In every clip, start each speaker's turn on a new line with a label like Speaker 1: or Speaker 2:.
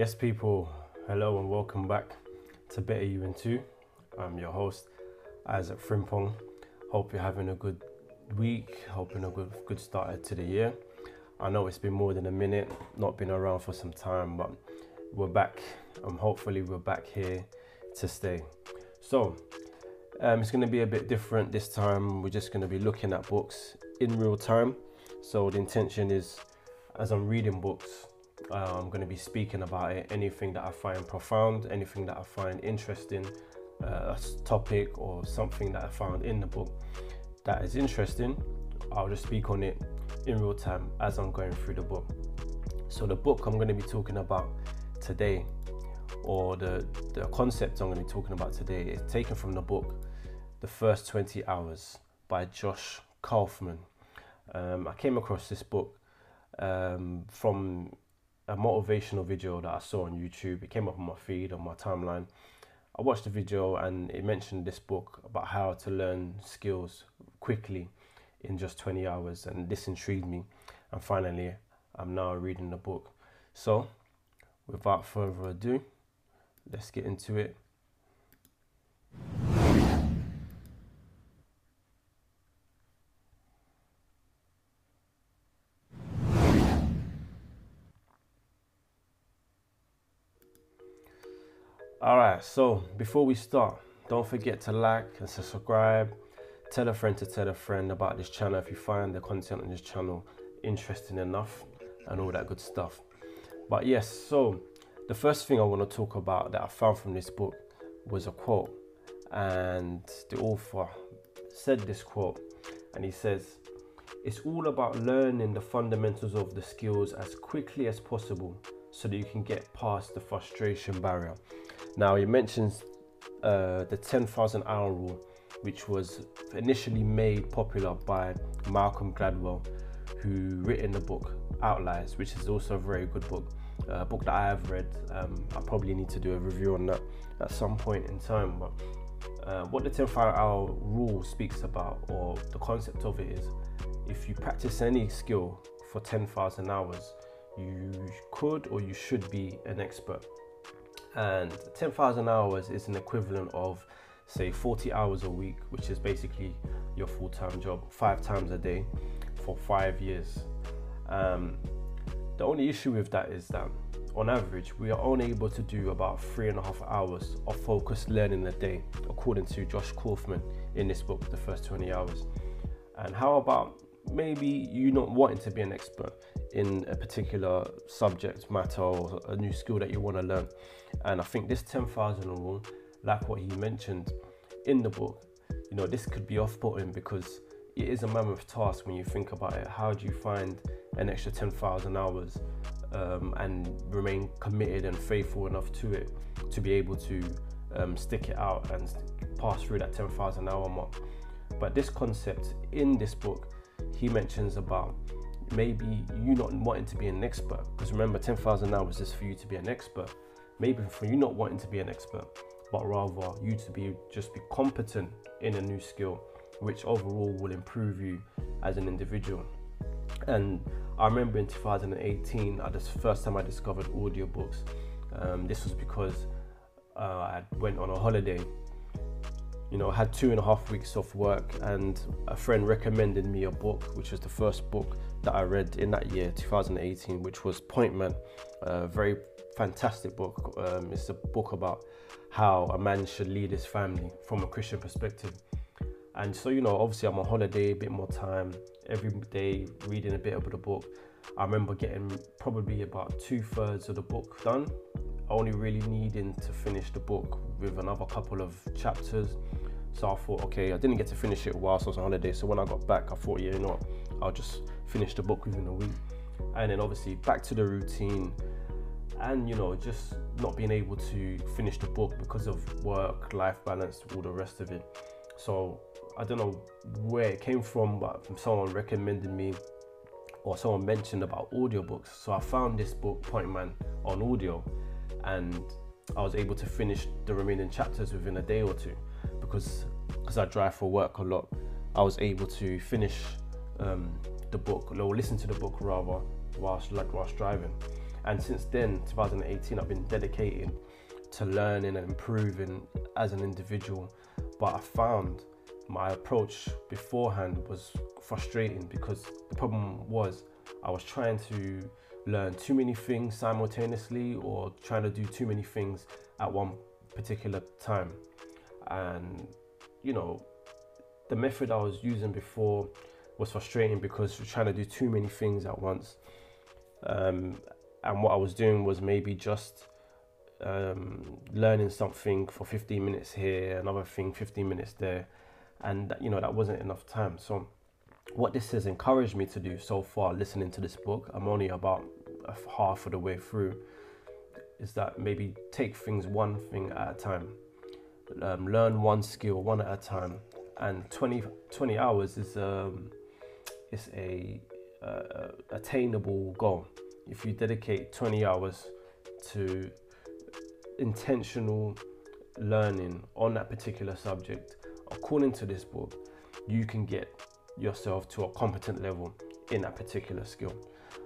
Speaker 1: Yes, people, hello and welcome back to Better You and Two. I'm your host, Isaac Frimpong. Hope you're having a good week, hoping a good good start to the year. I know it's been more than a minute, not been around for some time, but we're back. Um, hopefully, we're back here to stay. So, um, it's going to be a bit different this time. We're just going to be looking at books in real time. So, the intention is as I'm reading books, uh, I'm going to be speaking about it. Anything that I find profound, anything that I find interesting, uh, a topic or something that I found in the book that is interesting, I'll just speak on it in real time as I'm going through the book. So, the book I'm going to be talking about today, or the, the concept I'm going to be talking about today, is taken from the book The First 20 Hours by Josh Kaufman. Um, I came across this book um, from a motivational video that I saw on YouTube. It came up on my feed, on my timeline. I watched the video and it mentioned this book about how to learn skills quickly in just 20 hours, and this intrigued me. And finally, I'm now reading the book. So, without further ado, let's get into it. All right, so before we start, don't forget to like and subscribe. Tell a friend to tell a friend about this channel if you find the content on this channel interesting enough and all that good stuff. But yes, so the first thing I want to talk about that I found from this book was a quote, and the author said this quote, and he says, It's all about learning the fundamentals of the skills as quickly as possible so that you can get past the frustration barrier. Now, he mentions uh, the 10,000 hour rule, which was initially made popular by Malcolm Gladwell, who written the book Outliers, which is also a very good book, a book that I have read. Um, I probably need to do a review on that at some point in time. But uh, what the 10,000 hour rule speaks about, or the concept of it, is if you practice any skill for 10,000 hours, you could or you should be an expert and 10,000 hours is an equivalent of say 40 hours a week which is basically your full-time job five times a day for five years. Um, the only issue with that is that on average we are only able to do about three and a half hours of focused learning a day according to josh kaufman in this book the first 20 hours. And how about maybe you're not wanting to be an expert in a particular subject matter or a new skill that you want to learn. And I think this 10,000 rule, like what he mentioned in the book, you know, this could be off putting because it is a mammoth task when you think about it. How do you find an extra 10,000 hours um, and remain committed and faithful enough to it to be able to um, stick it out and pass through that 10,000 hour mark? But this concept in this book, he mentions about maybe you not wanting to be an expert. Because remember 10,000 hours is for you to be an expert. Maybe for you not wanting to be an expert but rather you to be just be competent in a new skill which overall will improve you as an individual. And I remember in 2018 at the first time I discovered audiobooks. Um, this was because uh, I went on a holiday you know, I had two and a half weeks off work, and a friend recommended me a book, which was the first book that I read in that year, 2018, which was Point. A very fantastic book. Um, it's a book about how a man should lead his family from a Christian perspective. And so, you know, obviously, I'm on holiday, a bit more time, every day reading a bit of the book. I remember getting probably about two thirds of the book done, only really needing to finish the book with another couple of chapters. So I thought, okay, I didn't get to finish it whilst I was on holiday. So when I got back, I thought, yeah, you know what, I'll just finish the book within a week. And then obviously back to the routine and, you know, just not being able to finish the book because of work, life balance, all the rest of it. So I don't know where it came from, but from someone recommended me or someone mentioned about audiobooks. So I found this book, Point Man, on audio and I was able to finish the remaining chapters within a day or two because because I drive for work a lot. I was able to finish um, the book or listen to the book rather whilst like whilst driving, And since then, 2018, I've been dedicated to learning and improving as an individual. But I found my approach beforehand was frustrating because the problem was I was trying to learn too many things simultaneously or trying to do too many things at one particular time. And you know, the method I was using before was frustrating because you're trying to do too many things at once. Um, and what I was doing was maybe just um, learning something for 15 minutes here, another thing 15 minutes there, and you know that wasn't enough time. So, what this has encouraged me to do so far, listening to this book, I'm only about half of the way through, is that maybe take things one thing at a time, um, learn one skill one at a time, and 20, 20 hours is um, is a uh, attainable goal. If you dedicate 20 hours to intentional learning on that particular subject, according to this book, you can get yourself to a competent level in that particular skill.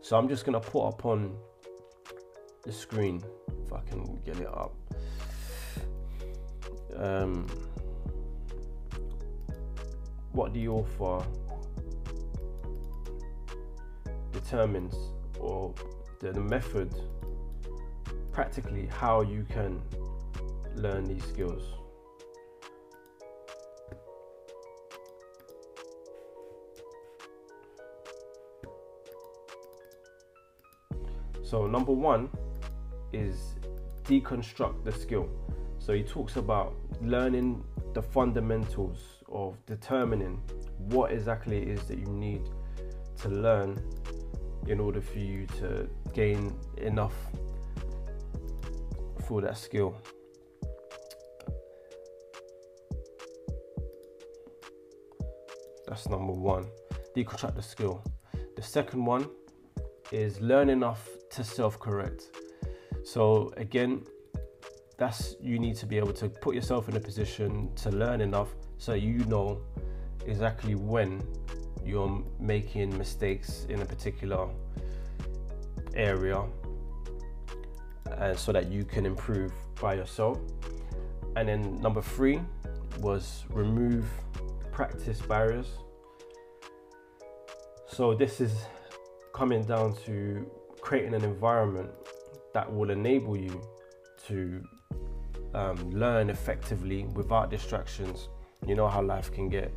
Speaker 1: So I'm just gonna put up on the screen if I can get it up. Um, what the author determines or the, the method practically how you can learn these skills. So, number one is deconstruct the skill. So, he talks about learning the fundamentals of determining what exactly it is that you need to learn in order for you to gain enough for that skill. That's number one. Deconstruct the skill. The second one is learn enough to self correct. So, again, that's you need to be able to put yourself in a position to learn enough so you know exactly when you're making mistakes in a particular area and so that you can improve by yourself. And then number three was remove practice barriers. So this is coming down to creating an environment that will enable you to um, learn effectively without distractions. You know how life can get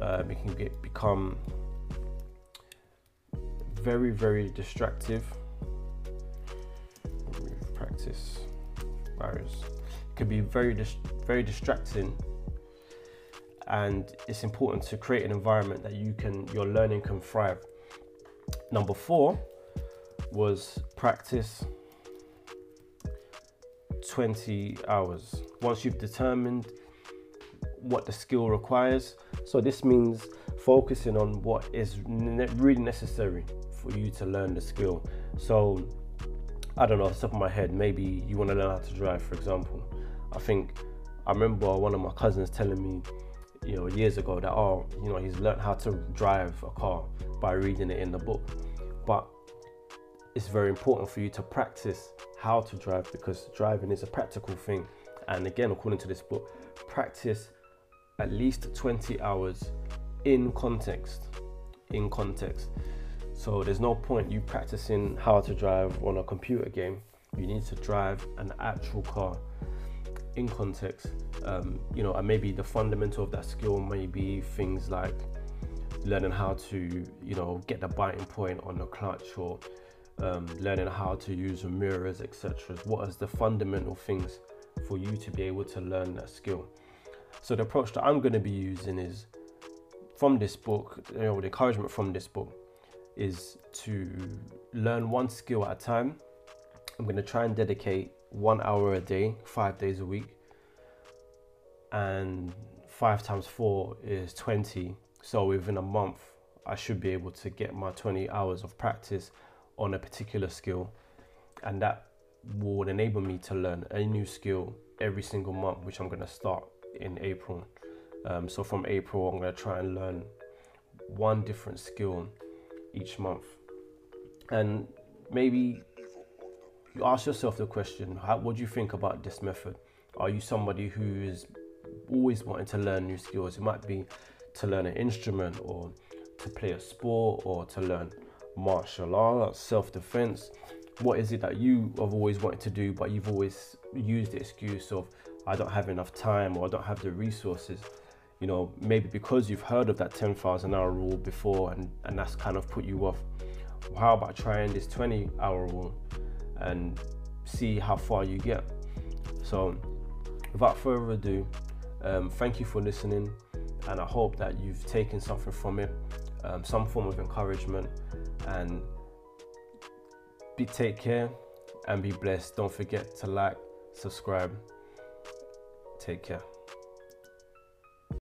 Speaker 1: um, it can get become very very distractive. Practice barriers it can be very dis- very distracting. And it's important to create an environment that you can your learning can thrive. Number four was practice 20 hours once you've determined what the skill requires. So this means focusing on what is ne- really necessary for you to learn the skill. So I don't know, off the top of my head, maybe you want to learn how to drive, for example. I think I remember one of my cousins telling me, you know, years ago that oh, you know, he's learned how to drive a car by reading it in the book. But it's very important for you to practice how to drive because driving is a practical thing. And again, according to this book, practice at least 20 hours in context. In context. So there's no point you practicing how to drive on a computer game. You need to drive an actual car in context. Um, you know, and maybe the fundamental of that skill may be things like learning how to, you know, get the biting point on the clutch or um, learning how to use mirrors, etc. What is the fundamental things for you to be able to learn that skill? So the approach that I'm going to be using is from this book, you know, the encouragement from this book is to learn one skill at a time. I'm going to try and dedicate one hour a day, five days a week. And five times four is 20. So within a month, I should be able to get my 20 hours of practice on a particular skill. And that will enable me to learn a new skill every single month, which I'm going to start in April. Um, so from April, I'm going to try and learn one different skill each month. And maybe you ask yourself the question how, what do you think about this method are you somebody who is always wanting to learn new skills it might be to learn an instrument or to play a sport or to learn martial arts self-defense what is it that you have always wanted to do but you've always used the excuse of i don't have enough time or i don't have the resources you know maybe because you've heard of that 10,000 hour rule before and and that's kind of put you off how about trying this 20 hour rule and see how far you get. So, without further ado, um, thank you for listening, and I hope that you've taken something from it, um, some form of encouragement, and be take care and be blessed. Don't forget to like, subscribe. Take care.